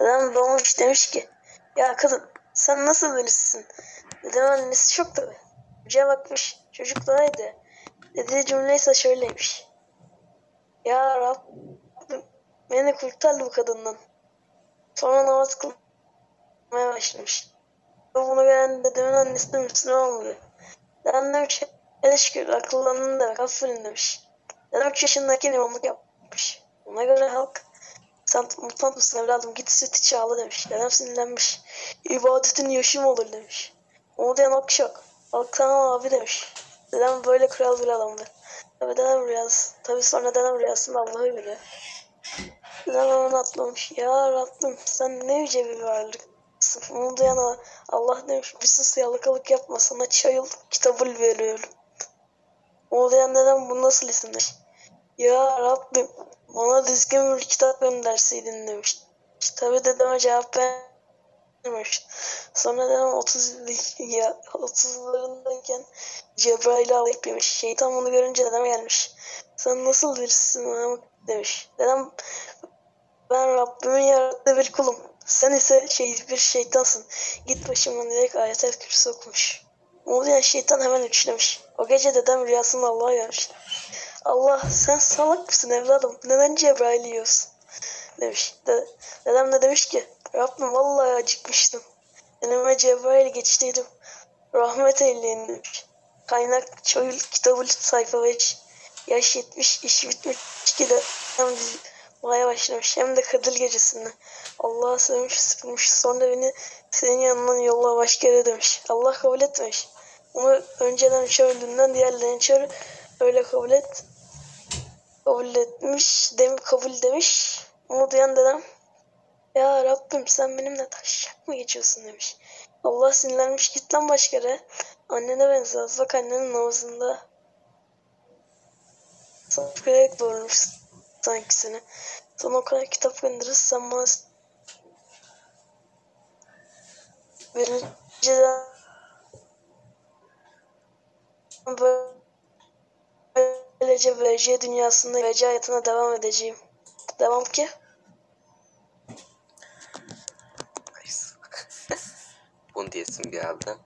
Dedem doğmuş demiş ki ya kadın sen nasıl birisisin? Dedem annesi çok tabi. Hocaya bakmış çocuk daha iyiydi. Dediği cümle ise şöyleymiş. Ya Rabbim beni kurtar bu kadından. Sonra namaz kılmaya başlamış. Bunu gören dedemin annesi de Müslüman oluyor. Dedem demiş hele şükür akıllandın demek aferin demiş. Dedem 3 yaşındayken imamlık yapmış. Ona göre halk sen mutant mısın evladım git süt iç ağla demiş. Dedem sinirlenmiş. İbadetin yaşı mı olur demiş. Onu diyen. Halk tamam abi demiş. Dedem böyle kral bir adamdı. Tabi dedem rüyası. Tabi sonra dedem rüyasında Allah'ı görüyor. Dedem hemen atlamış. Ya Rabbim sen ne yüce bir varlıksın. Onu duyan Allah demiş bir sus yapma sana çayıl kitabı veriyorum. Onu duyan dedem bu nasıl isim demiş. Ya Rabbim bana düzgün bir kitap gönderseydin demiş. Tabi dedeme cevap vermemiş. Sonra dedem 30 ya 30'larındayken Cebrail'i alayıp yemiş. Şeytan bunu görünce dedem gelmiş. Sen nasıl birisin demiş. Dedem ben Rabbimin yarattığı bir kulum. Sen ise şey bir şeytansın. Git başımdan direkt ayetel kürsü okumuş. Muhtemelen şeytan hemen üçlemiş. O gece dedem rüyasında Allah'a gelmiş. Allah sen salak mısın evladım? Neden Cebrail yiyorsun? Demiş. De, dedem de demiş ki Rabbim vallahi acıkmıştım. Önüme Cebrail geçtiydim. Rahmet eyleyin demiş. Kaynak Çoyul kitabı sayfa 5. Yaş 70 iş bitmiş ki de hem dizmaya başlamış hem de Kadir gecesinde. Allah'a sövmüş sıkılmış sonra beni senin yanından yolla başka yere demiş. Allah kabul etmemiş. Onu önceden çöldüğünden diğerlerini çör öyle kabul et. Kabul etmiş, dem kabul demiş. Onu duyan dedem ya Rabbim sen benimle taşacak mı geçiyorsun demiş. Allah sinirlenmiş git lan başka yere. Annene benzer. Bak annenin namazında. Sana doğurmuş sanki seni. Sana o kadar kitap gönderir sen bana birinciden böylece VC dünyasında VC hayatına devam edeceğim. Devam ki. Bunu diyesim geldi.